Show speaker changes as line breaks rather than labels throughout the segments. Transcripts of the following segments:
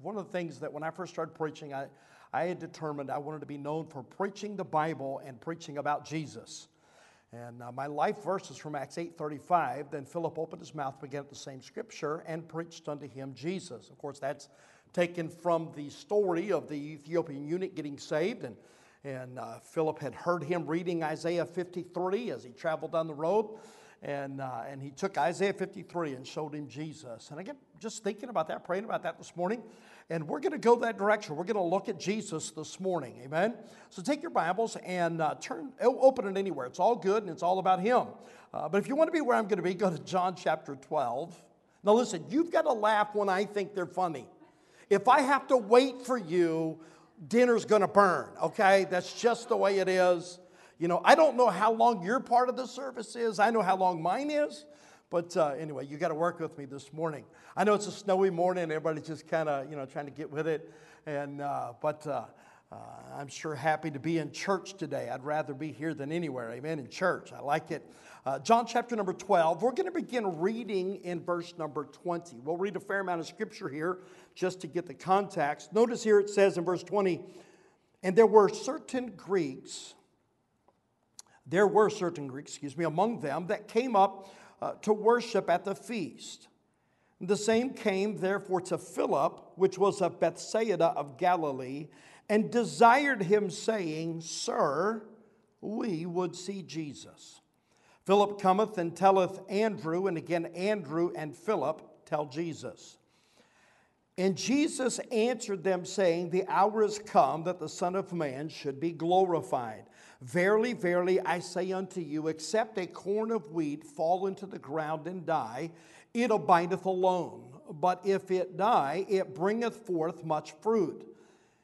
One of the things that when I first started preaching, I, I had determined I wanted to be known for preaching the Bible and preaching about Jesus. And uh, my life verse is from Acts 8:35. Then Philip opened his mouth, began at the same scripture, and preached unto him Jesus. Of course, that's taken from the story of the Ethiopian eunuch getting saved. And, and uh, Philip had heard him reading Isaiah 53 as he traveled down the road. And, uh, and he took Isaiah 53 and showed him Jesus. And I get just thinking about that, praying about that this morning. And we're going to go that direction. We're going to look at Jesus this morning. Amen. So take your Bibles and uh, turn, open it anywhere. It's all good and it's all about Him. Uh, but if you want to be where I'm going to be, go to John chapter 12. Now listen, you've got to laugh when I think they're funny. If I have to wait for you, dinner's going to burn, okay? That's just the way it is. You know, I don't know how long your part of the service is. I know how long mine is. But uh, anyway, you got to work with me this morning. I know it's a snowy morning. Everybody's just kind of, you know, trying to get with it. And, uh, but uh, uh, I'm sure happy to be in church today. I'd rather be here than anywhere. Amen. In church. I like it. Uh, John chapter number 12. We're going to begin reading in verse number 20. We'll read a fair amount of scripture here just to get the context. Notice here it says in verse 20, and there were certain Greeks, there were certain Greeks, excuse me, among them that came up uh, to worship at the feast. The same came therefore to Philip, which was of Bethsaida of Galilee, and desired him, saying, Sir, we would see Jesus. Philip cometh and telleth Andrew, and again Andrew and Philip tell Jesus. And Jesus answered them, saying, The hour is come that the Son of Man should be glorified. Verily, verily, I say unto you, except a corn of wheat fall into the ground and die, it abideth alone. But if it die, it bringeth forth much fruit.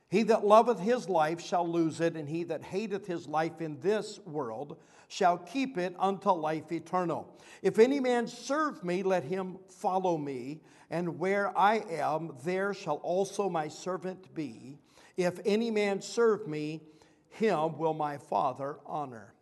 He that loveth his life shall lose it, and he that hateth his life in this world shall keep it unto life eternal. If any man serve me, let him follow me, and where I am, there shall also my servant be. If any man serve me, him will my Father honor.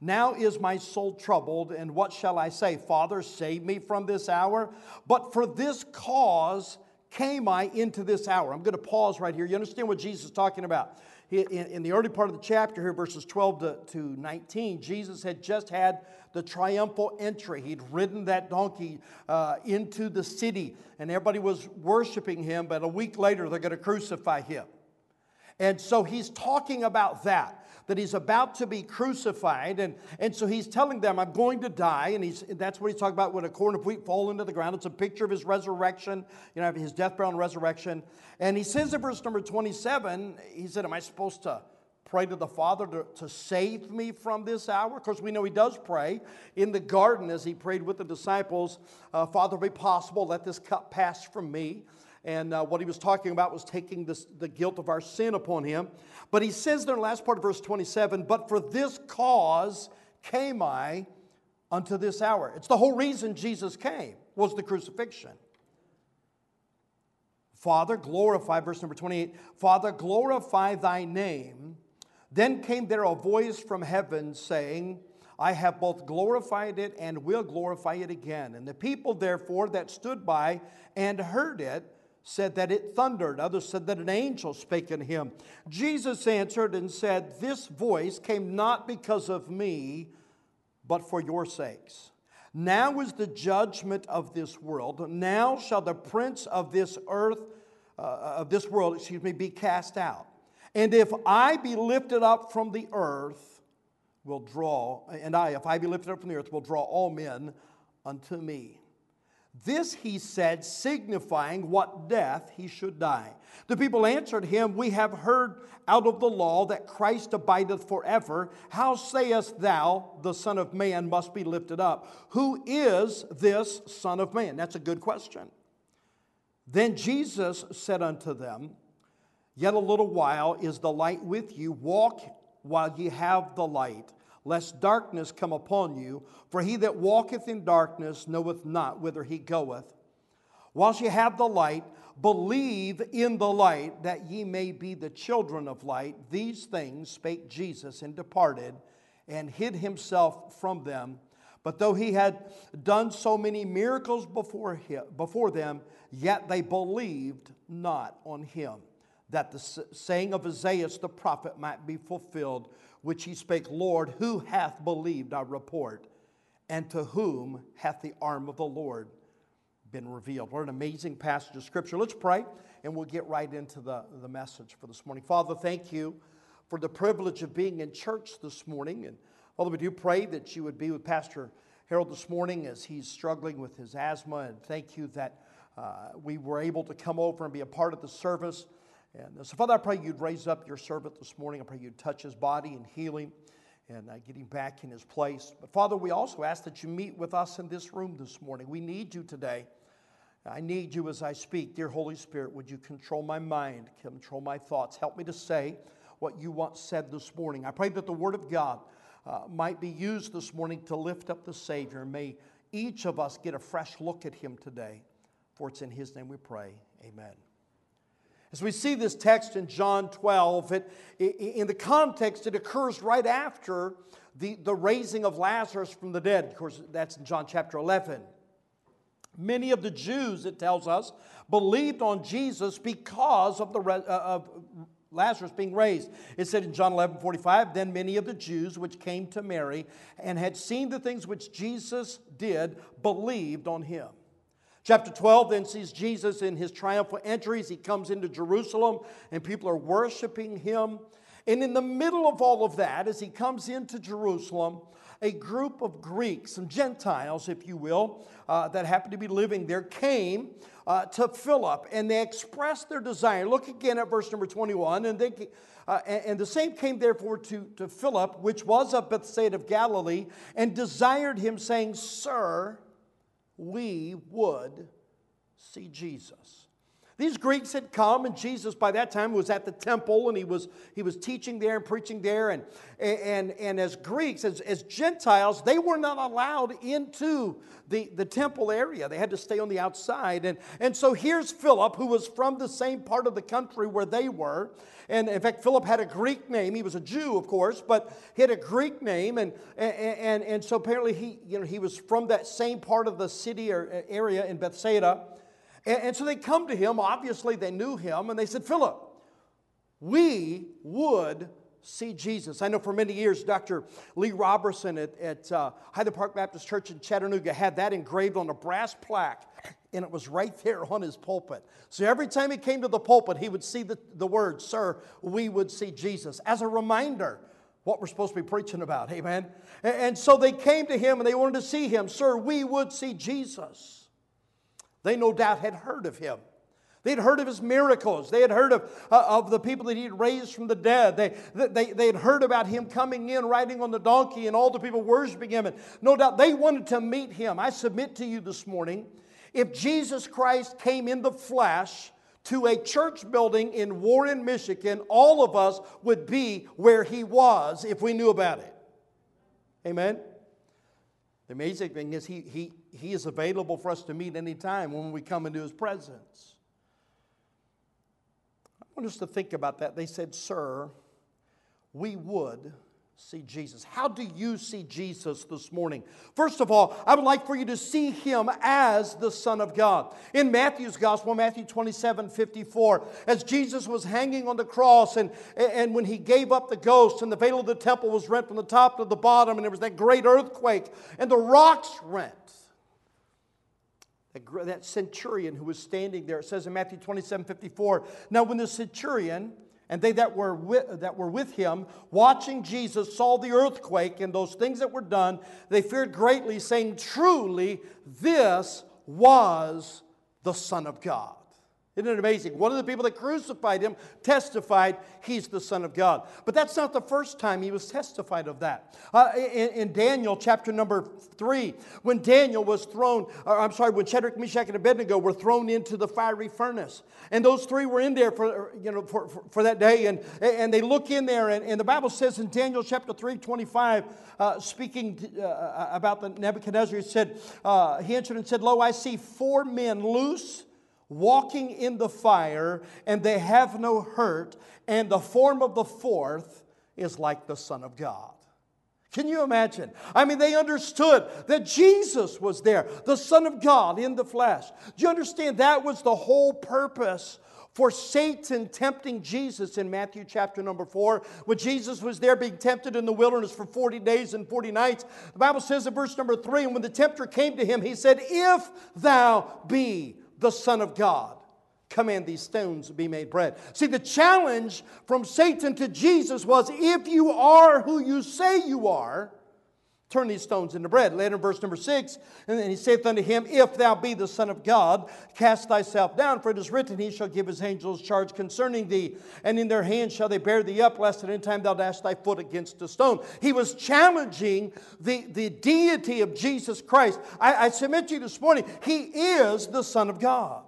Now is my soul troubled, and what shall I say? Father, save me from this hour. But for this cause came I into this hour. I'm going to pause right here. You understand what Jesus is talking about? In, the early part of the chapter here, verses 12 to, to 19, Jesus had just had the triumphal entry. He'd ridden that donkey uh, into the city, and everybody was worshiping him, but a week later, they're going to crucify him. And so he's talking about that, that he's about to be crucified. And, and so he's telling them, I'm going to die. And he's, that's what he's talking about when a corn of wheat fall into the ground. It's a picture of his resurrection, you know, his death, burial, and resurrection. And he says in verse number 27, he said, Am I supposed to pray to the Father to, to save me from this hour? Of course, we know he does pray in the garden as he prayed with the disciples, uh, Father, be possible, let this cup pass from me. And uh, what he was talking about was taking this, the guilt of our sin upon him. But he says there in the last part of verse 27 But for this cause came I unto this hour. It's the whole reason Jesus came, was the crucifixion. Father, glorify, verse number 28, Father, glorify thy name. Then came there a voice from heaven saying, I have both glorified it and will glorify it again. And the people, therefore, that stood by and heard it, said that it thundered. Others said that an angel spake unto him. Jesus answered and said, This voice came not because of me, but for your sakes. Now is the judgment of this world. Now shall the prince of this earth, uh, of this world, excuse me, be cast out. And if I be lifted up from the earth, will draw, and I, if I be lifted up from the earth, will draw all men unto me. This he said, signifying what death he should die. The people answered him, We have heard out of the law that Christ abideth forever. How sayest thou, the Son of Man must be lifted up? Who is this Son of Man? That's a good question. Then Jesus said unto them, Yet a little while is the light with you. Walk while ye have the light lest darkness come upon you. For he that walketh in darkness knoweth not whither he goeth. Whilst ye have the light, believe in the light, that ye may be the children of light. These things spake Jesus and departed, and hid himself from them. But though he had done so many miracles before, him, before them, yet they believed not on him, that the saying of Isaiah the prophet might be fulfilled, which he spake, Lord, who hath believed our report? And to whom hath the arm of the Lord been revealed? What an amazing passage of Scripture. Let's pray, and we'll get right into the, the message for this morning. Father, thank you for the privilege of being in church this morning. And Father, we do pray that you would be with Pastor Harold this morning as he's struggling with his asthma. And thank you that uh, we were able to come over and be a part of the service. And uh, so, Father, I pray you'd raise up your servant this morning. I pray you'd touch his body and heal him and uh, get him back in his place. But, Father, we also ask that you meet with us in this room this morning. We need you today. I need you as I speak. Dear Holy Spirit, would you control my mind, control my thoughts? Help me to say what you want said this morning. I pray that the Word of God uh, might be used this morning to lift up the Savior. May each of us get a fresh look at Him today. For it's in His name we pray. Amen. As we see this text in John 12, it, in the context, it occurs right after the, the raising of Lazarus from the dead. Of course, that's in John chapter 11. Many of the Jews, it tells us, believed on Jesus because of the uh, of Lazarus being raised. It said in John 11 45, then many of the Jews which came to Mary and had seen the things which Jesus did believed on him. Chapter 12 then sees Jesus in his triumphal entries. He comes into Jerusalem and people are worshiping him. And in the middle of all of that, as he comes into Jerusalem, a group of Greeks, some Gentiles, if you will, uh, that happened to be living there, came uh, to Philip and they expressed their desire. Look again at verse number 21. And, they, uh, and, the same came therefore to, to Philip, which was of Bethsaida of Galilee, and desired him, saying, Sir, we would see Jesus. These Greeks had come, and Jesus by that time was at the temple, and he was, he was teaching there and preaching there. And, and, and as Greeks, as, as Gentiles, they were not allowed into the, the temple area. They had to stay on the outside. And, and so here's Philip, who was from the same part of the country where they were. And in fact, Philip had a Greek name. He was a Jew, of course, but he had a Greek name. And, and, and, and so apparently he, you know, he was from that same part of the city or uh, area in Bethsaida. And, and so they come to him. Obviously, they knew him, and they said, Philip, we would see Jesus. I know for many years, Dr. Lee Roberson at, at uh, Highland Park Baptist Church in Chattanooga had that engraved on a brass plaque, and it was right there on his pulpit. So every time he came to the pulpit, he would see the, the words, Sir, we would see Jesus, as a reminder what we're supposed to be preaching about. Amen. And, and so they came to him and they wanted to see him. Sir, we would see Jesus. They no doubt had heard of him. They'd heard of his miracles. They had heard of, uh, of the people that he had raised from the dead. They, they, they had heard about him coming in, riding on the donkey, and all the people worshiping him. And no doubt they wanted to meet him. I submit to you this morning if Jesus Christ came in the flesh to a church building in Warren, Michigan, all of us would be where he was if we knew about it. Amen? The amazing thing is, he, he, he is available for us to meet anytime when we come into His presence. I want us to think about that. They said, Sir, we would see Jesus. How do you see Jesus this morning? First of all, I would like for you to see him as the Son of God. In Matthew's Gospel, Matthew 27 54, as Jesus was hanging on the cross and, and when he gave up the ghost and the veil of the temple was rent from the top to the bottom and there was that great earthquake and the rocks rent. That centurion who was standing there, it says in Matthew 27 54, now when the centurion and they that were, with, that were with him, watching Jesus, saw the earthquake and those things that were done. They feared greatly, saying, Truly, this was the Son of God. Isn't it amazing? One of the people that crucified him testified he's the Son of God. But that's not the first time he was testified of that. Uh, in, in, Daniel chapter number three, when Daniel was thrown, or I'm sorry, when Shadrach, Meshach, and Abednego were thrown into the fiery furnace, and those three were in there for, you know, for, for, for that day, and, and they look in there, and, and the Bible says in Daniel chapter 3, 25, uh, speaking to, uh, about the Nebuchadnezzar, he said, uh, he answered and said, Lo, I see four men loose walking in the fire, and they have no hurt, and the form of the fourth is like the Son of God. Can you imagine? I mean, they understood that Jesus was there, the Son of God in the flesh. Do you understand? That was the whole purpose for Satan tempting Jesus in Matthew chapter number four. When Jesus was there being tempted in the wilderness for 40 days and 40 nights, the Bible says in verse number three, and when the tempter came to him, he said, If thou be the Son of God, command these stones to be made bread. See, the challenge from Satan to Jesus was if you are who you say you are, turn these stones into bread. Later in verse number six, and he saith unto him, If thou be the Son of God, cast thyself down, for it is written, He shall give his angels charge concerning thee, and in their hands shall they bear thee up, lest at any time thou dash thy foot against a stone. He was challenging the, the deity of Jesus Christ. I, I submit to you this morning, He is the Son of God.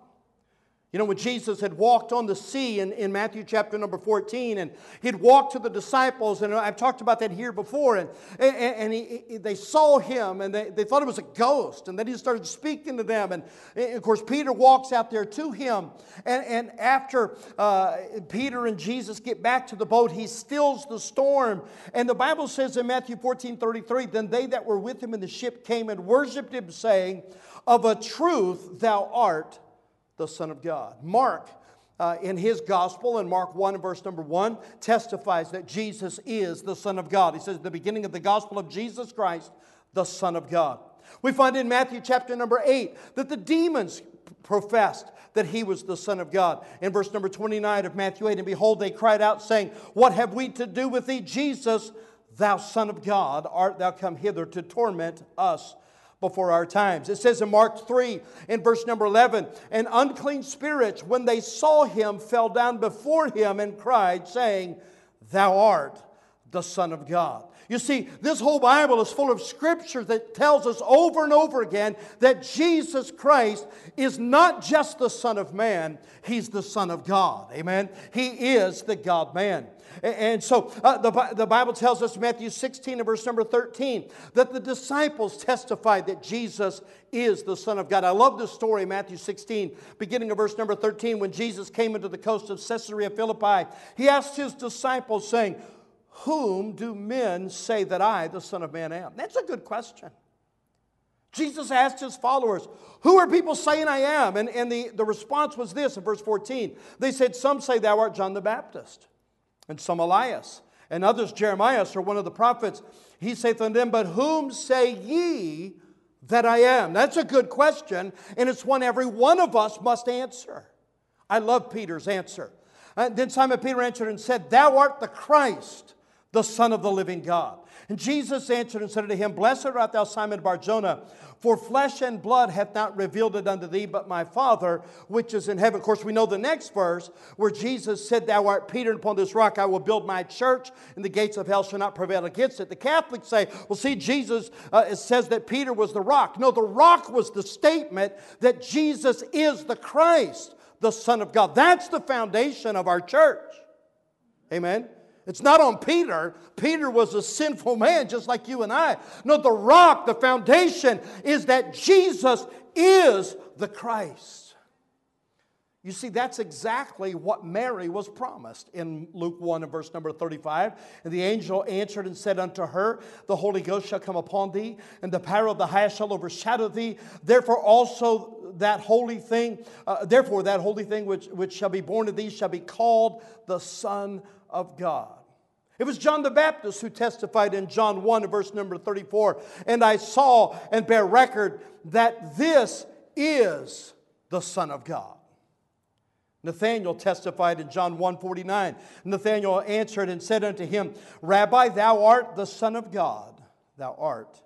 You know, when Jesus had walked on the sea in, in Matthew chapter number 14, and he'd walked to the disciples, and I've talked about that here before, and, and, and he, he, they saw him, and they, they thought it was a ghost, and then he started speaking to them. And, and of course, Peter walks out there to him, and, and after uh, Peter and Jesus get back to the boat, he stills the storm. And the Bible says in Matthew 14 33, then they that were with him in the ship came and worshiped him, saying, Of a truth, thou art the Son of God. Mark, uh, in his gospel, in Mark 1 verse number 1, testifies that Jesus is the Son of God. He says, the beginning of the gospel of Jesus Christ, the Son of God. We find in Matthew chapter number 8 that the demons professed that he was the Son of God. In verse number 29 of Matthew 8, and behold, they cried out, saying, What have we to do with thee, Jesus, thou Son of God? Art thou come hither to torment us? Before our times. It says in Mark 3, in verse number 11, and unclean spirits, when they saw him, fell down before him and cried, saying, Thou art the Son of God. You see, this whole Bible is full of scripture that tells us over and over again that Jesus Christ is not just the Son of Man, He's the Son of God. Amen? He is the God man. And so uh, the, the Bible tells us, Matthew 16 and verse number 13, that the disciples testified that Jesus is the Son of God. I love this story, Matthew 16, beginning of verse number 13, when Jesus came into the coast of Caesarea Philippi. He asked his disciples, saying, Whom do men say that I, the Son of Man, am? That's a good question. Jesus asked his followers, Who are people saying I am? And, and the, the response was this in verse 14. They said, Some say thou art John the Baptist and some Elias, and others Jeremiah or one of the prophets. He saith unto them, But whom say ye that I am? That's a good question, and it's one every one of us must answer. I love Peter's answer. And then Simon Peter answered and said, Thou art the Christ, the Son of the living God. And Jesus answered and said unto him, Blessed art thou, Simon Barjona, for flesh and blood hath not revealed it unto thee, but my Father which is in heaven. Of course, we know the next verse where Jesus said, Thou art Peter, and upon this rock I will build my church, and the gates of hell shall not prevail against it. The Catholics say, Well, see, Jesus uh, says that Peter was the rock. No, the rock was the statement that Jesus is the Christ, the Son of God. That's the foundation of our church. Amen. It's not on Peter. Peter was a sinful man just like you and I. No, the rock, the foundation is that Jesus is the Christ. You see, that's exactly what Mary was promised in Luke 1 and verse number 35. And the angel answered and said unto her, The Holy Ghost shall come upon thee, and the power of the highest shall overshadow thee. Therefore also that holy thing, uh, therefore that holy thing which, which shall be born of thee shall be called the Son of God. It was John the Baptist who testified in John 1, verse number 34 And I saw and bear record that this is the Son of God. Nathanael testified in John 1 49. Nathanael answered and said unto him, Rabbi, thou art the Son of God, thou art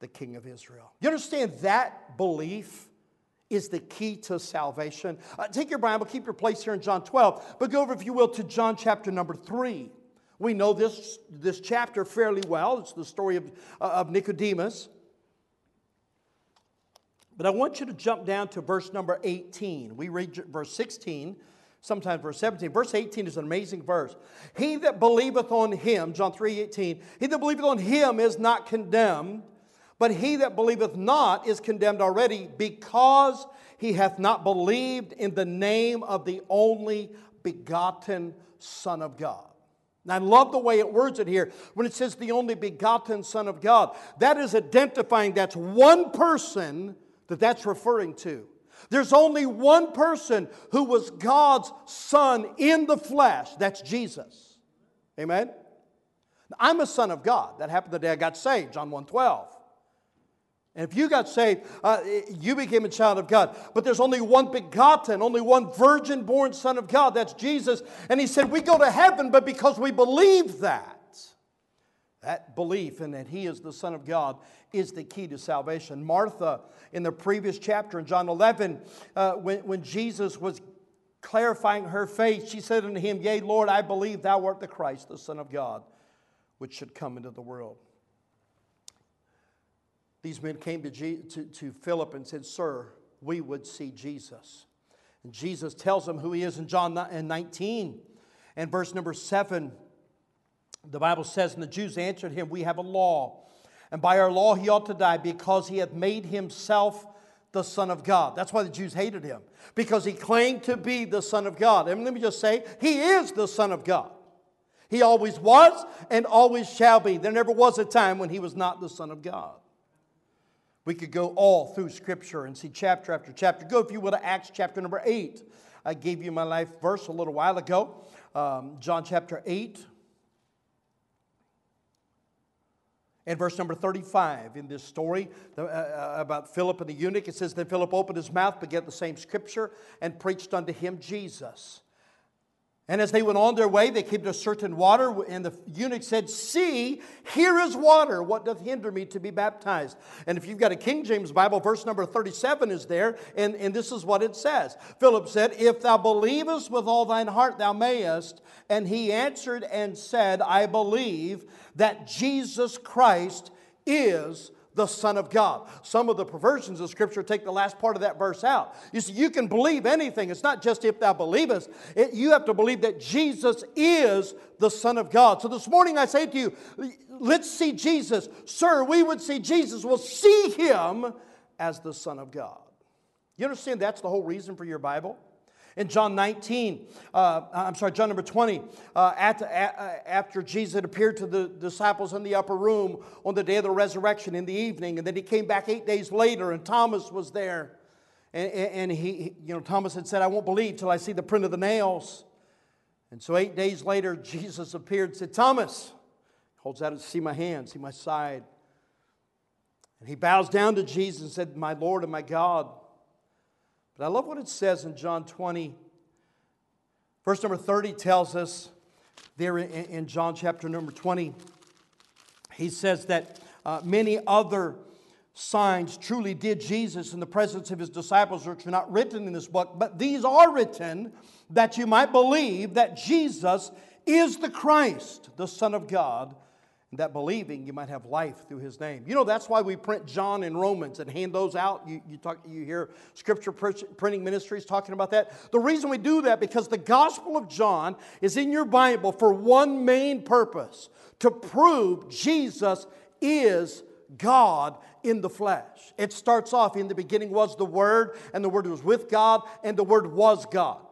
the King of Israel. You understand that belief? is the key to salvation. Uh, take your Bible, keep your place here in John 12, but go over, if you will, to John chapter number 3. We know this, this chapter fairly well. It's the story of, uh, of Nicodemus. But I want you to jump down to verse number 18. We read verse 16, sometimes verse 17. Verse 18 is an amazing verse. He that believeth on him, John 3 18, he that believeth on him is not condemned, but he that believeth not is condemned already because he hath not believed in the name of the only begotten Son of God. And I love the way it words it here when it says the only begotten Son of God. That is identifying that's one person that that's referring to. There's only one person who was God's Son in the flesh. That's Jesus. Amen? I'm a son of God. That happened the day I got saved, John 1 12. And if you got saved, uh, you became a child of God. But there's only one begotten, only one virgin born Son of God. That's Jesus. And he said, We go to heaven, but because we believe that. That belief in that he is the Son of God is the key to salvation. Martha, in the previous chapter in John 11, uh, when, when Jesus was clarifying her faith, she said unto him, Yea, Lord, I believe thou art the Christ, the Son of God, which should come into the world. These men came to, G- to, to Philip and said, Sir, we would see Jesus. And Jesus tells them who he is in John 19 and verse number 7. The Bible says, And the Jews answered him, We have a law, and by our law he ought to die because he hath made himself the Son of God. That's why the Jews hated him, because he claimed to be the Son of God. And let me just say, he is the Son of God. He always was and always shall be. There never was a time when he was not the Son of God. We could go all through Scripture and see chapter after chapter. Go, if you will, to Acts chapter number 8. I gave you my life verse a little while ago, um, John chapter 8. And verse number 35 in this story uh, uh, about Philip and the eunuch, it says, Then Philip opened his mouth, began the same scripture, and preached unto him Jesus. And as they went on their way, they came to a certain water, and the eunuch said, See, here is water. What doth hinder me to be baptized? And if you've got a King James Bible, verse number 37 is there, and, and this is what it says. Philip said, If thou believest with all thine heart, thou mayest. And he answered and said, I believe that Jesus Christ is the Son of God. Some of the perversions of Scripture take the last part of that verse out. You see, you can believe anything. It's not just if thou believest, it, you have to believe that Jesus is the Son of God. So this morning I say to you, let's see Jesus. Sir, we would see Jesus. We'll see him as the Son of God. You understand that's the whole reason for your Bible? In John 19, uh, I'm sorry, John number 20, uh, after, after Jesus had appeared to the disciples in the upper room on the day of the resurrection in the evening, and then he came back eight days later, and Thomas was there. And, and he, you know, Thomas had said, I won't believe till I see the print of the nails. And so eight days later, Jesus appeared and said, Thomas, holds out, to see my hand, see my side. And he bows down to Jesus and said, My Lord and my God. But I love what it says in John 20. Verse number 30 tells us there in, John chapter number 20, he says that uh, many other signs truly did Jesus in the presence of his disciples, which are not written in this book, but these are written that you might believe that Jesus is the Christ, the Son of God, that believing you might have life through his name. You know, that's why we print John and Romans and hand those out. You, you, talk, you hear scripture printing ministries talking about that. The reason we do that because the Gospel of John is in your Bible for one main purpose to prove Jesus is God in the flesh. It starts off in the beginning was the Word, and the Word was with God, and the Word was God.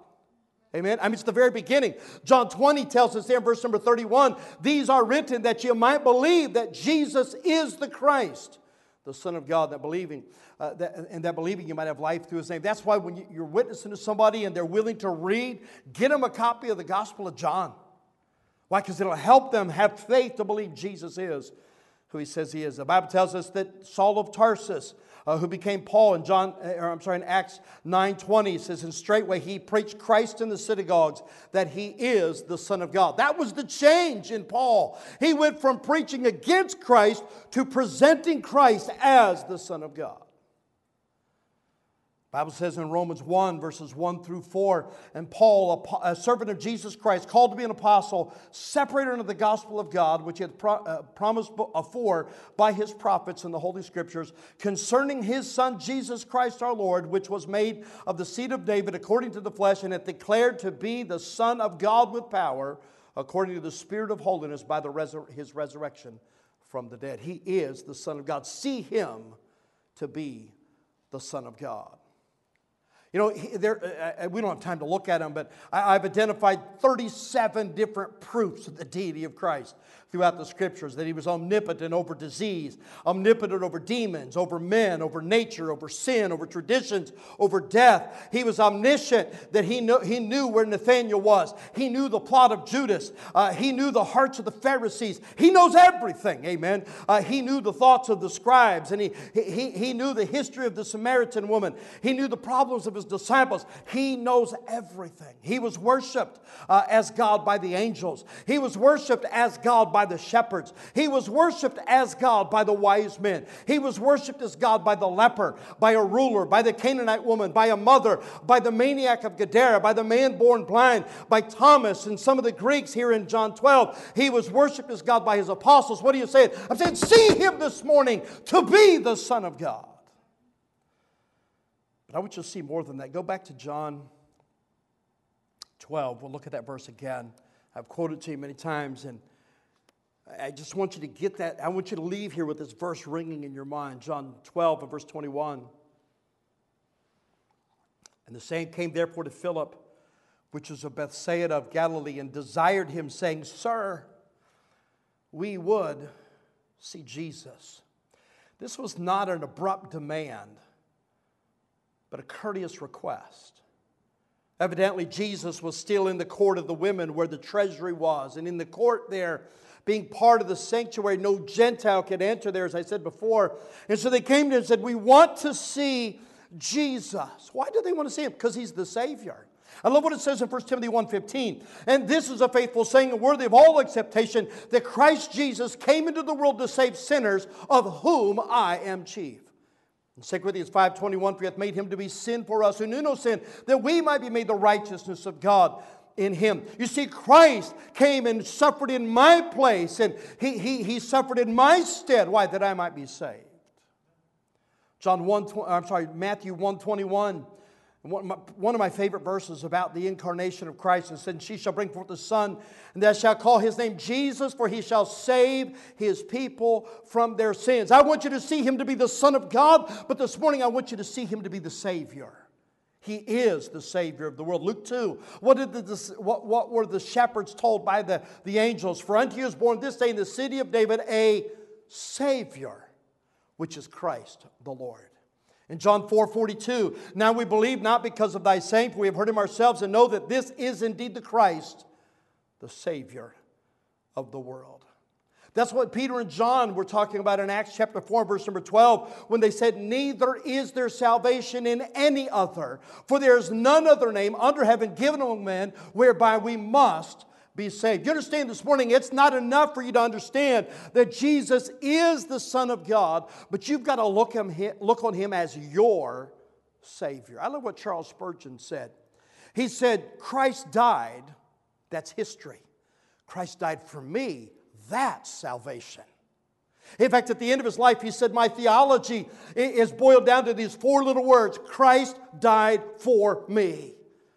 Amen. I mean, it's the very beginning. John 20 tells us there in verse number 31 these are written that you might believe that Jesus is the Christ, the Son of God, that believing, uh, that, and that believing you might have life through his name. That's why when you, are witnessing to somebody and they're willing to read, get them a copy of the Gospel of John. Why? Because it'll help them have faith to believe Jesus is who he says he is. The Bible tells us that Saul of Tarsus uh, who became Paul in John, uh, or I'm sorry, in Acts 9:20 says, "And straightway he preached Christ in the synagogues that he is the Son of God." That was the change in Paul. He went from preaching against Christ to presenting Christ as the Son of God. Bible says in Romans 1, verses 1 through 4, and Paul, a, servant of Jesus Christ, called to be an apostle, separated unto the gospel of God, which he had pro, uh, promised afore by his prophets in the Holy Scriptures, concerning his Son Jesus Christ our Lord, which was made of the seed of David according to the flesh, and hath declared to be the Son of God with power, according to the Spirit of holiness by the resur- his resurrection from the dead. He is the Son of God. See him to be the Son of God. You know, there, uh, uh, we don't have time to look at them, but I, I've identified 37 different proofs of the deity of Christ throughout the scriptures that he was omnipotent over disease, omnipotent over demons, over men, over nature, over sin, over traditions, over death. He was omniscient that he knew, he knew where Nathaniel was. He knew the plot of Judas. Uh, he knew the hearts of the Pharisees. He knows everything, amen. Uh, he knew the thoughts of the scribes and he, he, he knew the history of the Samaritan woman. He knew the problems of disciples. He knows everything. He was worshiped uh, as God by the angels, he was worshiped as God by the shepherds. He was worshiped as God by the wise men. He was worshiped as God by the leper, by a ruler, by the Canaanite woman, by a mother, by the maniac of Gadara, by the man born blind, by Thomas and some of the Greeks here in John 12. He was worshiped as God by his apostles. What are you saying? I'm saying, see him this morning to be the Son of God. But I want you to see more than that. Go back to John 12. We'll look at that verse again. I've quoted to you many times, and I just want you to get that. I want you to leave here with this verse ringing in your mind John 12 and verse 21. And the same came therefore to Philip, which was of Bethsaida of Galilee, and desired him, saying, Sir, we would see Jesus. This was not an abrupt demand, but a courteous request. Evidently, Jesus was still in the court of the women where the treasury was. And in the court there, being part of the sanctuary. No Gentile could enter there, as I said before. And so they came to him and said, We want to see Jesus. Why do they want to see him? Because he's the Savior. I love what it says in 1 Timothy 1.15. And this is a faithful saying and worthy of all acceptation that Christ Jesus came into the world to save sinners, of whom I am chief. In 2 Corinthians 5.21, for he hath made him to be sin for us who knew no sin, that we might be made the righteousness of God in him. You see, Christ came and suffered in my place, and he, he, he suffered in my stead. Why? That I might be saved. John 1, I'm sorry, Matthew 121. One of my favorite verses about the incarnation of Christ is said, She shall bring forth a son, and thou shalt call his name Jesus, for he shall save his people from their sins. I want you to see him to be the Son of God, but this morning I want you to see him to be the Savior. He is the Savior of the world. Luke 2. What, did the, what, what were the shepherds told by the, the angels? For unto you is born this day in the city of David a Savior, which is Christ the Lord. In John 4 42, now we believe not because of thy saying, for we have heard him ourselves and know that this is indeed the Christ, the Savior of the world. That's what Peter and John were talking about in Acts chapter 4, verse number 12, when they said, Neither is there salvation in any other, for there is none other name under heaven given among men whereby we must be saved. You understand this morning, it's not enough for you to understand that Jesus is the Son of God, but you've got to look, him, look on him as your Savior. I love what Charles Spurgeon said. He said, Christ died, that's history. Christ died for me, that's salvation. In fact, at the end of his life, he said, My theology is boiled down to these four little words Christ died for me.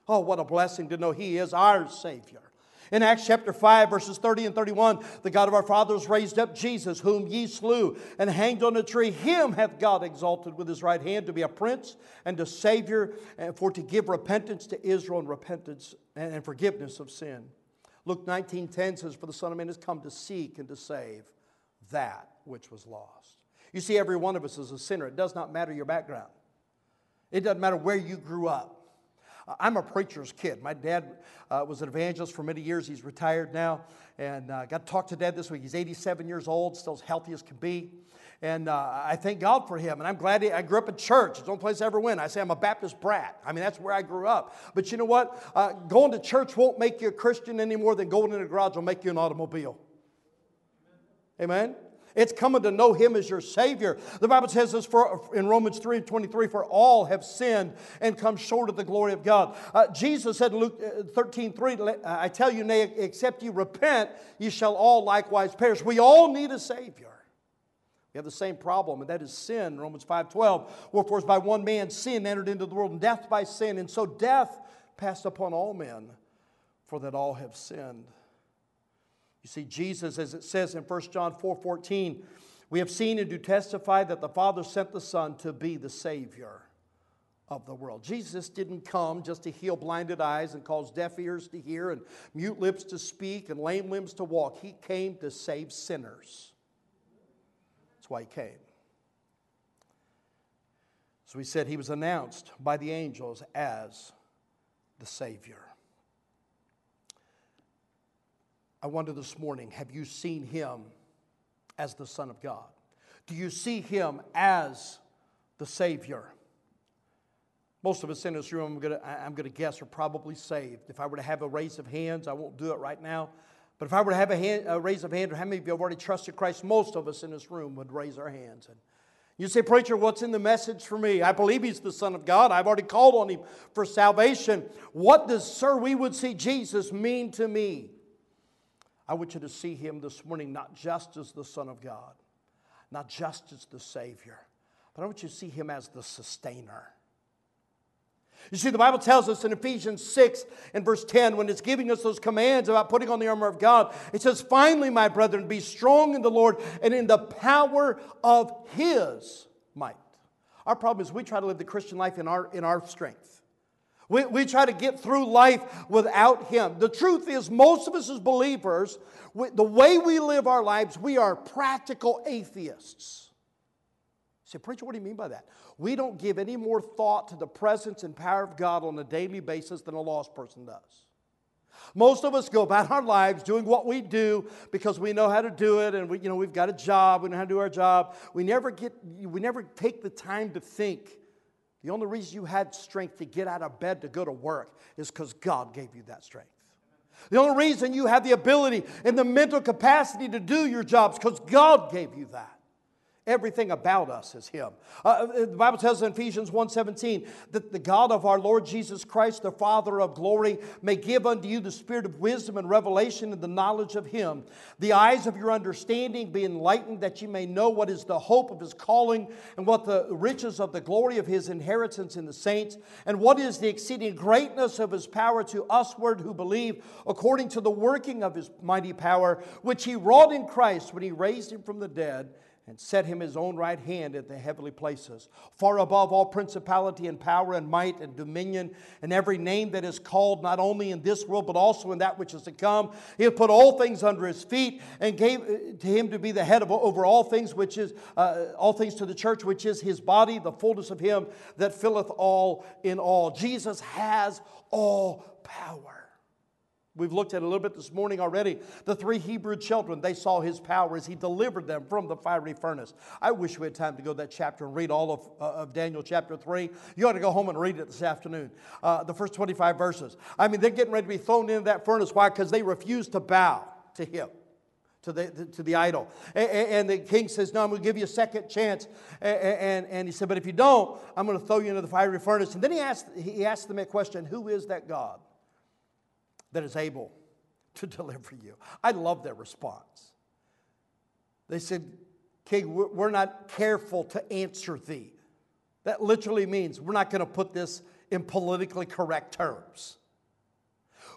Oh, what a blessing to know he is our Savior. In Acts chapter 5, verses 30 and 31, the God of our fathers raised up Jesus, whom ye slew and hanged on a tree. Him hath God exalted with his right hand to be a prince and a savior, and for to give repentance to Israel and repentance and forgiveness of sin. Luke 19:10 says, For the Son of Man has come to seek and to save that which was lost. You see, every one of us is a sinner. It does not matter your background. It doesn't matter where you grew up. I'm a preacher's kid. My dad uh, was an evangelist for many years. He's retired now. And uh, got to talk to dad this week. He's 87 years old, still as healthy as can be. And uh, I thank God for him. And I'm glad he, I grew up in church. It's the only place I ever went. I say I'm a Baptist brat. I mean, that's where I grew up. But you know what? Uh, going to church won't make you a Christian any more than going in a garage will make you an automobile. Amen? It's coming to know Him as your Savior. The Bible says this for, in Romans 3 23 for all have sinned and come short of the glory of God. Uh, Jesus said in Luke uh, 13 3, I tell you, nay, except you repent, you shall all likewise perish. We all need a Savior. We have the same problem, and that is sin. Romans 5:12. Wherefore, by one man sin entered into the world, and death by sin, and so death passed upon all men, for that all have sinned. You see, Jesus, as it says in 1 John 4 14, we have seen and do testify that the Father sent the Son to be the Savior of the world. Jesus didn't come just to heal blinded eyes and cause deaf ears to hear and mute lips to speak and lame limbs to walk. He came to save sinners. That's why he came. So he said he was announced by the angels as the Savior. I wonder this morning have you seen him as the Son of God? Do you see him as the Savior? Most of us in this room, I'm going to I'm gonna guess, are probably saved. If I were to have a raise of hands, I won't do it right now. But if I were to have a, hand, a raise of hand, or how many of you have already trusted Christ, most of us in this room would raise our hands. And you say, Preacher, what's in the message for me? I believe He's the Son of God. I've already called on Him for salvation. What does, sir, we would see Jesus mean to me? I want you to see him this morning not just as the Son of God, not just as the Savior, but I want you to see him as the sustainer. You see, the Bible tells us in Ephesians 6 and verse 10, when it's giving us those commands about putting on the armor of God, it says, Finally, my brethren, be strong in the Lord and in the power of his might. Our problem is we try to live the Christian life in our, in our strength. We, we try to get through life without Him. The truth is, most of us as believers, we, the way we live our lives, we are practical atheists. Say, Preacher, what do you mean by that? We don't give any more thought to the presence and power of God on a daily basis than a lost person does. Most of us go about our lives doing what we do because we know how to do it and we, you know, we've got a job, we know how to do our job. We never, get, we never take the time to think the only reason you had strength to get out of bed to go to work is because God gave you that strength. The only reason you have the ability and the mental capacity to do your jobs because God gave you that. Everything about us is Him. Uh, uh the Bible tells in Ephesians 1.17 that the God of our Lord Jesus Christ, the Father of glory, may give unto you the spirit of wisdom and revelation and the knowledge of Him. The eyes of your understanding be enlightened that you may know what is the hope of His calling and what the riches of the glory of His inheritance in the saints and what is the exceeding greatness of His power to usward who believe according to the working of His mighty power, which He wrought in Christ when He raised Him from the dead and set him his own right hand at the heavenly places, far above all principality and power and might and dominion and every name that is called, not only in this world, but also in that which is to come. He hath put all things under his feet and gave uh, to him to be the head of over all things, which is uh, all things to the church, which is his body, the fullness of him that filleth all in all. Jesus has all power. We've looked at a little bit this morning already. The three Hebrew children, they saw his power as he delivered them from the fiery furnace. I wish we had time to go to that chapter and read all of, uh, of Daniel chapter 3. You ought to go home and read it this afternoon, uh, the first 25 verses. I mean, they're getting ready to be thrown into that furnace. Why? Because they refused to bow to him. To the, to the idol. And, and the king says, No, I'm going to give you a second chance. And, and, and he said, But if you don't, I'm going to throw you into the fiery furnace. And then he asked, he asked them a question Who is that God? That is able to deliver you. I love their response. They said, King, we're not careful to answer thee. That literally means we're not going to put this in politically correct terms.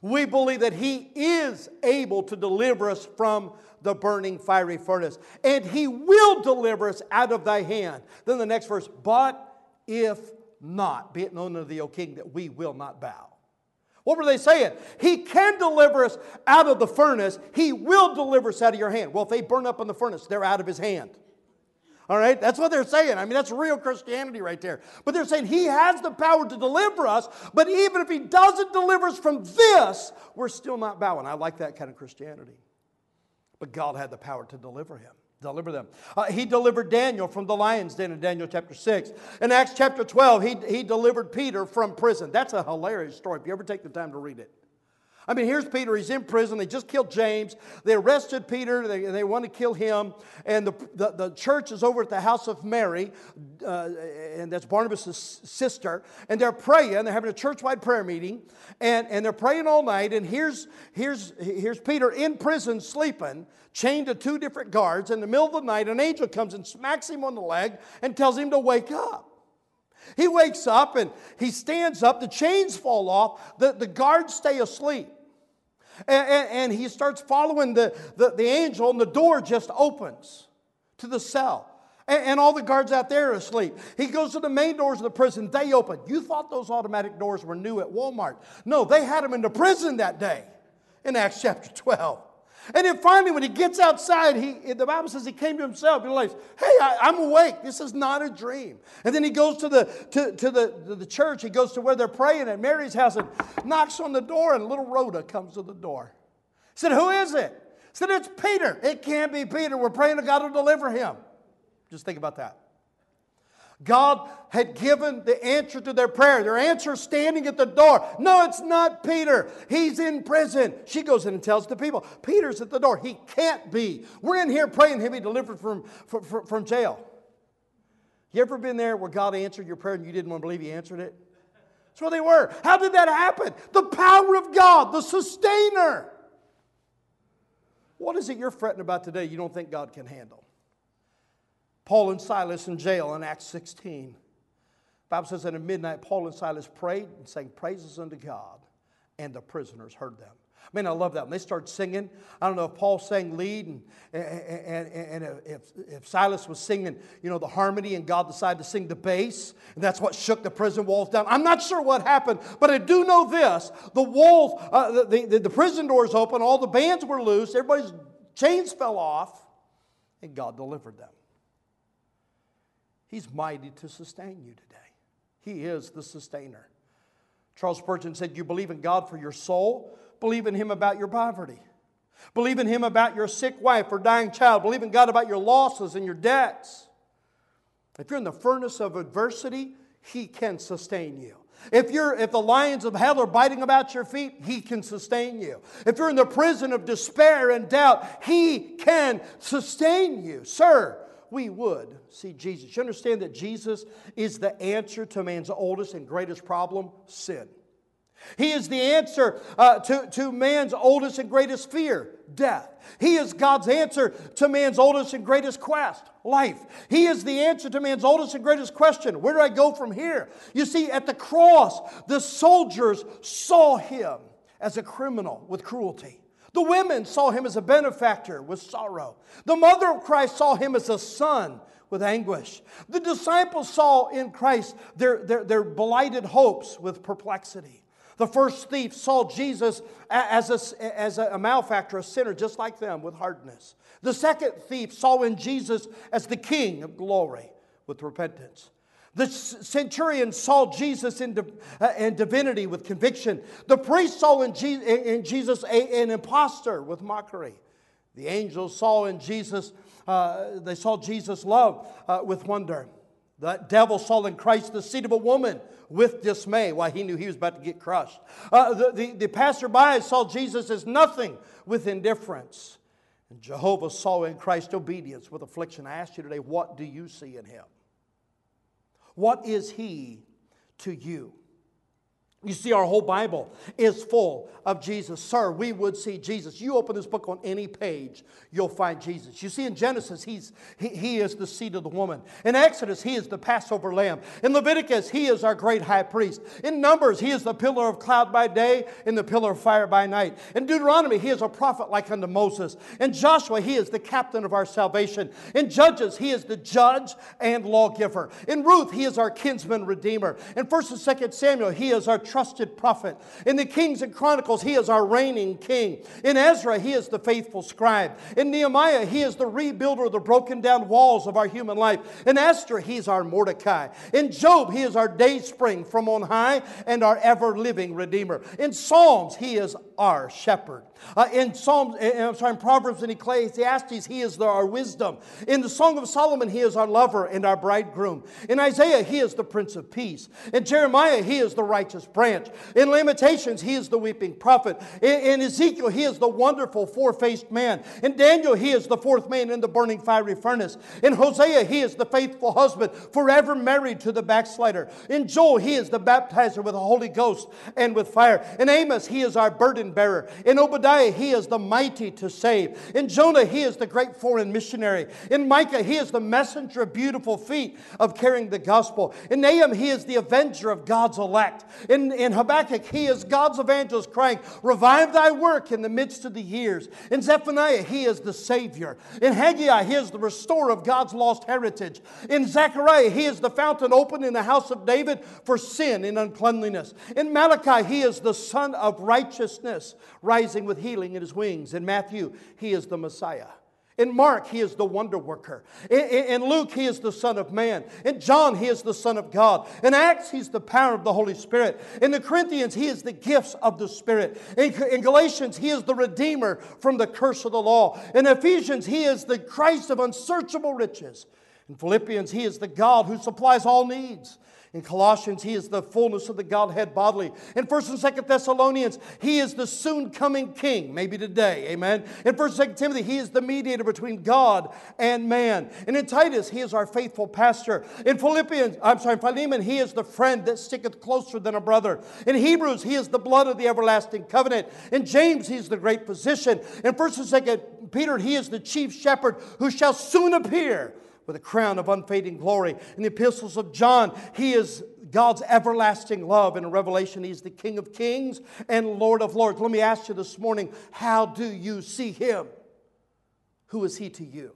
We believe that He is able to deliver us from the burning fiery furnace, and He will deliver us out of thy hand. Then the next verse, but if not, be it known unto thee, O King, that we will not bow. What were they saying? He can deliver us out of the furnace. He will deliver us out of your hand. Well, if they burn up in the furnace, they're out of his hand. All right? That's what they're saying. I mean, that's real Christianity right there. But they're saying he has the power to deliver us, but even if he doesn't deliver us from this, we're still not bowing. I like that kind of Christianity. But God had the power to deliver him deliver them. Uh, he delivered Daniel from the lion's den in Daniel chapter 6. In Acts chapter 12, he, he delivered Peter from prison. That's a hilarious story if you ever take the time to read it. I mean, here's Peter. He's in prison. They just killed James. They arrested Peter. They, they want to kill him. And the, the, the, church is over at the house of Mary, uh, and that's Barnabas' sister. And they're praying. They're having a church wide prayer meeting. And, and they're praying all night. And here's, here's, here's Peter in prison sleeping, chained to two different guards. In the middle of the night, an angel comes and smacks him on the leg and tells him to wake up. He wakes up and he stands up. The chains fall off. The, the guards stay asleep. And, and, and he starts following the, the, the angel, and the door just opens to the cell. And, and all the guards out there are asleep. He goes to the main doors of the prison, they open. You thought those automatic doors were new at Walmart. No, they had them in the prison that day in Acts chapter 12. And then finally, when he gets outside, he, the Bible says he came to himself. He realized, hey, I, am awake. This is not a dream. And then he goes to the, to, to, the, to the church. He goes to where they're praying at Mary's house and knocks on the door, and little Rhoda comes to the door. He said, Who is it? He said, It's Peter. It can't be Peter. We're praying to God to deliver him. Just think about that. God had given the answer to their prayer. Their answer standing at the door. No, it's not Peter. He's in prison. She goes in and tells the people, Peter's at the door. He can't be. We're in here praying him be delivered from, from, from jail. You ever been there where God answered your prayer and you didn't want to believe He answered it? That's where they were. How did that happen? The power of God, the sustainer. What is it you're fretting about today you don't think God can handle? Paul and Silas in jail in Acts 16. The Bible says that at midnight, Paul and Silas prayed and sang praises unto God, and the prisoners heard them. I mean, I love that. When they started singing, I don't know if Paul sang lead and, and, and, and if, if Silas was singing, you know, the harmony and God decided to sing the bass, and that's what shook the prison walls down. I'm not sure what happened, but I do know this. The walls, uh, the, the, the prison doors open, all the bands were loose, everybody's chains fell off, and God delivered them. He's mighty to sustain you today. He is the sustainer. Charles Spurgeon said, You believe in God for your soul, believe in Him about your poverty. Believe in Him about your sick wife or dying child. Believe in God about your losses and your debts. If you're in the furnace of adversity, He can sustain you. If, you're, if the lions of hell are biting about your feet, He can sustain you. If you're in the prison of despair and doubt, He can sustain you. Sir, we would see Jesus. You understand that Jesus is the answer to man's oldest and greatest problem sin. He is the answer uh, to, to man's oldest and greatest fear, death. He is God's answer to man's oldest and greatest quest, life. He is the answer to man's oldest and greatest question where do I go from here? You see, at the cross, the soldiers saw him as a criminal with cruelty. The women saw him as a benefactor with sorrow. The mother of Christ saw him as a son with anguish. The disciples saw in Christ their, their, their blighted hopes with perplexity. The first thief saw Jesus as a, as a malefactor, a sinner, just like them, with hardness. The second thief saw in Jesus as the king of glory with repentance. The centurion saw Jesus in, uh, in divinity with conviction. The priest saw in, Je- in Jesus an impostor with mockery. The angels saw in Jesus, uh, they saw Jesus' love uh, with wonder. The devil saw in Christ the seed of a woman with dismay. Why, he knew he was about to get crushed. Uh, the, the, the passerby saw Jesus as nothing with indifference. And Jehovah saw in Christ obedience with affliction. I ask you today, what do you see in him? What is He to you? You see, our whole Bible is full of Jesus. Sir, we would see Jesus. You open this book on any page, you'll find Jesus. You see, in Genesis, he's, he, he is the seed of the woman. In Exodus, he is the Passover lamb. In Leviticus, he is our great high priest. In Numbers, he is the pillar of cloud by day and the pillar of fire by night. In Deuteronomy, he is a prophet like unto Moses. In Joshua, he is the captain of our salvation. In Judges, he is the judge and lawgiver. In Ruth, he is our kinsman redeemer. In 1st and 2nd Samuel, he is our trusted prophet. In the Kings and Chronicles, he is our reigning king. In Ezra, he is the faithful scribe. In Nehemiah, he is the rebuilder of the broken down walls of our human life. In Esther, he's our Mordecai. In Job, he is our day spring from on high and our ever living redeemer. In Psalms, he is our shepherd. Uh, in Psalms, uh, I'm sorry, in Proverbs and Ecclesiastes, he is our wisdom. In the Song of Solomon, he is our lover and our bridegroom. In Isaiah, he is the Prince of Peace. In Jeremiah, he is the righteous branch. In Lamentations, he is the weeping prophet. In, in Ezekiel, he is the wonderful four faced man. In Daniel, he is the fourth man in the burning fiery furnace. In Hosea, he is the faithful husband, forever married to the backslider. In Joel, he is the baptizer with the Holy Ghost and with fire. In Amos, he is our burden bearer. In Obadiah, Obadiah, he is the mighty to save. In Jonah, he is the great foreign missionary. In Micah, he is the messenger of beautiful feet of carrying the gospel. In Nahum, he is the avenger of God's elect. In In, Habakkuk, he is God's evangelist crying, Revive thy work in the midst of the years. In Zephaniah, he is the Savior. In Haggai, he is the restorer of God's lost heritage. In Zechariah, he is the fountain open in the house of David for sin and uncleanliness. In Malachi, he is the Sun of righteousness, rising with healing in his wings. In Matthew, he is the Messiah. In Mark, he is the wonder worker. In, in, Luke, he is the Son of Man. In John, he is the Son of God. In Acts, he's the power of the Holy Spirit. In the Corinthians, he is the gifts of the Spirit. In, in Galatians, he is the Redeemer from the curse of the law. In Ephesians, he is the Christ of unsearchable riches. In Philippians, he is the God who supplies all needs. In Colossians, he is the fullness of the Godhead bodily. In 1st and 2nd Thessalonians, he is the soon coming king, maybe today, amen. In 1st and 2nd Timothy, he is the mediator between God and man. And in Titus, he is our faithful pastor. In Philippians, I'm sorry, Philemon, he is the friend that sticketh closer than a brother. In Hebrews, he is the blood of the everlasting covenant. In James, he is the great physician. In 1st and 2nd Peter, he is the chief shepherd who shall soon appear with a crown of unfading glory. In the epistles of John, he is God's everlasting love. In Revelation, he's the King of kings and Lord of lords. Let me ask you this morning how do you see him? Who is he to you?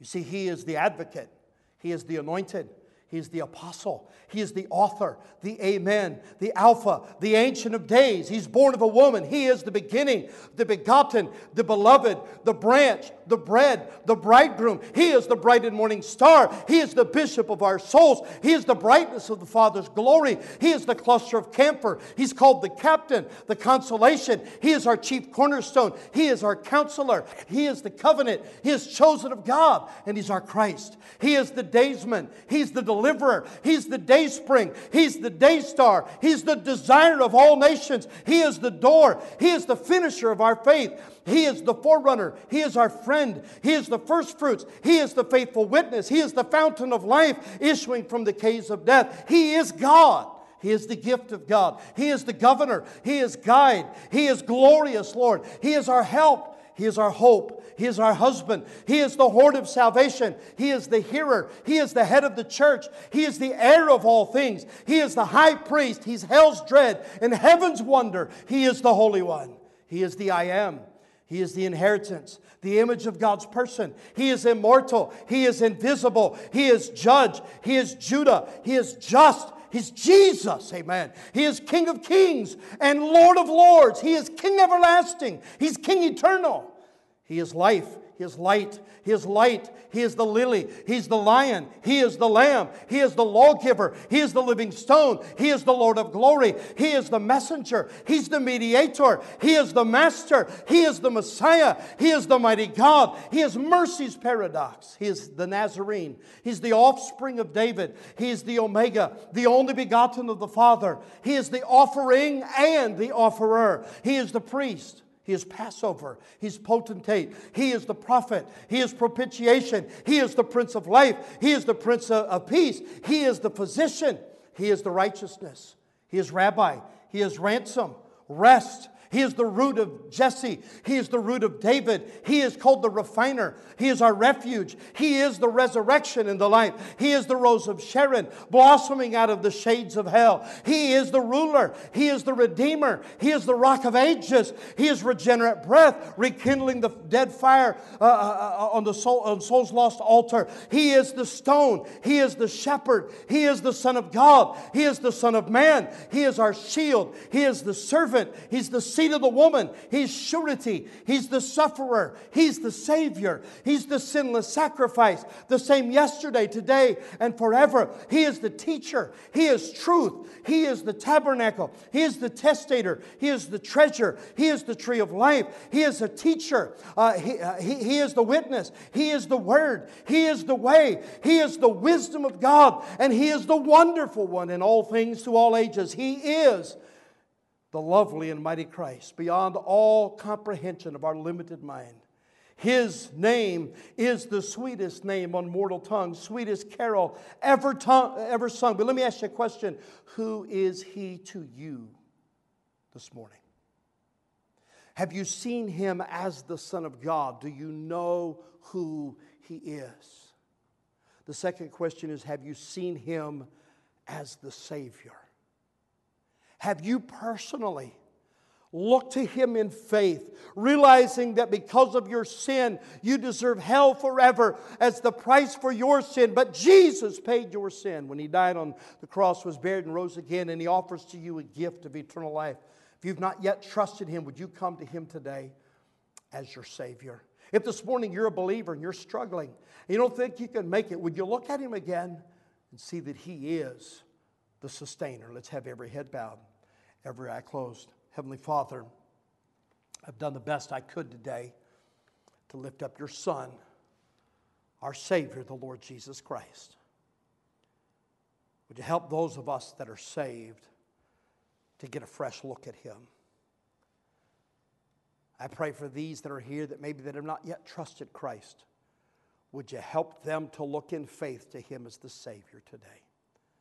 You see, he is the advocate, he is the anointed, he is the apostle. He is the author, the Amen, the Alpha, the Ancient of Days. He's born of a woman. He is the beginning, the begotten, the beloved, the branch, the bread, the bridegroom. He is the bright and morning star. He is the bishop of our souls. He is the brightness of the Father's glory. He is the cluster of camphor. He's called the captain, the consolation. He is our chief cornerstone. He is our counselor. He is the covenant. He is chosen of God, and He's our Christ. He is the daysman. He's the deliverer. He's the day spring. He's the day star. He's the desire of all nations. He is the door. He is the finisher of our faith. He is the forerunner. He is our friend. He is the first fruits. He is the faithful witness. He is the fountain of life issuing from the caves of death. He is God. He is the gift of God. He is the governor. He is guide. He is glorious, Lord. He is our help. He is our hope. He is our husband. He is the horn of salvation. He is the hearer. He is the head of the church. He is the heir of all things. He is the high priest. He's hell's dread and heaven's wonder. He is the Holy One. He is the I am. He is the inheritance, the image of God's person. He is immortal. He is invisible. He is judge. He is Judah. He is just. He's Jesus, amen. He is King of kings and Lord of lords. He is King everlasting. He's King eternal. He is life. He is light. He is light. He is the lily. He's the lion. He is the lamb. He is the lawgiver. He is the living stone. He is the Lord of glory. He is the messenger. He's the mediator. He is the master. He is the Messiah. He is the mighty God. He is mercy's paradox. He is the Nazarene. He's the offspring of David. He is the Omega, the only begotten of the Father. He is the offering and the offerer. He is the priest. He is Passover. He's potentate. He is the prophet. He is propitiation. He is the Prince of life. He is the Prince of peace. He is the physician. He is the righteousness. He is rabbi. He is ransom, rest, he is the root of Jesse. He is the root of David. He is called the refiner. He is our refuge. He is the resurrection and the life. He is the rose of Sharon, blossoming out of the shades of hell. He is the ruler. He is the redeemer. He is the rock of ages. He is regenerate breath, rekindling the dead fire uh, uh, uh on the soul, on soul's lost altar. He is the stone. He is the shepherd. He is the Son of God. He is the Son of Man. He is our shield. He is the servant. He's the seed of the woman. He's surety. He's the sufferer. He's the Savior. He's the sinless sacrifice, the same yesterday, today, and forever. He is the teacher. He is truth. He is the tabernacle. He is the testator. He is the treasure. He is the tree of life. He is a teacher. Uh, he, uh, he, he is the witness. He is the word. He is the way. He is the wisdom of God. And He is the wonderful one in all things to all ages. He is the lovely and mighty Christ, beyond all comprehension of our limited mind. His name is the sweetest name on mortal tongue, sweetest carol ever, tongue, ever sung. But let me ask you a question Who is he to you this morning? Have you seen him as the Son of God? Do you know who he is? The second question is Have you seen him as the Savior? Have you personally looked to Him in faith, realizing that because of your sin, you deserve hell forever as the price for your sin? But Jesus paid your sin when He died on the cross, was buried, and rose again, and He offers to you a gift of eternal life. If you've not yet trusted Him, would you come to Him today as your Savior? If this morning you're a believer and you're struggling, and you don't think you can make it, would you look at Him again and see that He is the sustainer? Let's have every head bowed, every eye closed. Heavenly Father, I've done the best I could today to lift up your Son, our Savior, the Lord Jesus Christ. Would you help those of us that are saved to get a fresh look at Him? I pray for these that are here that maybe that have not yet trusted Christ. Would you help them to look in faith to Him as the Savior today?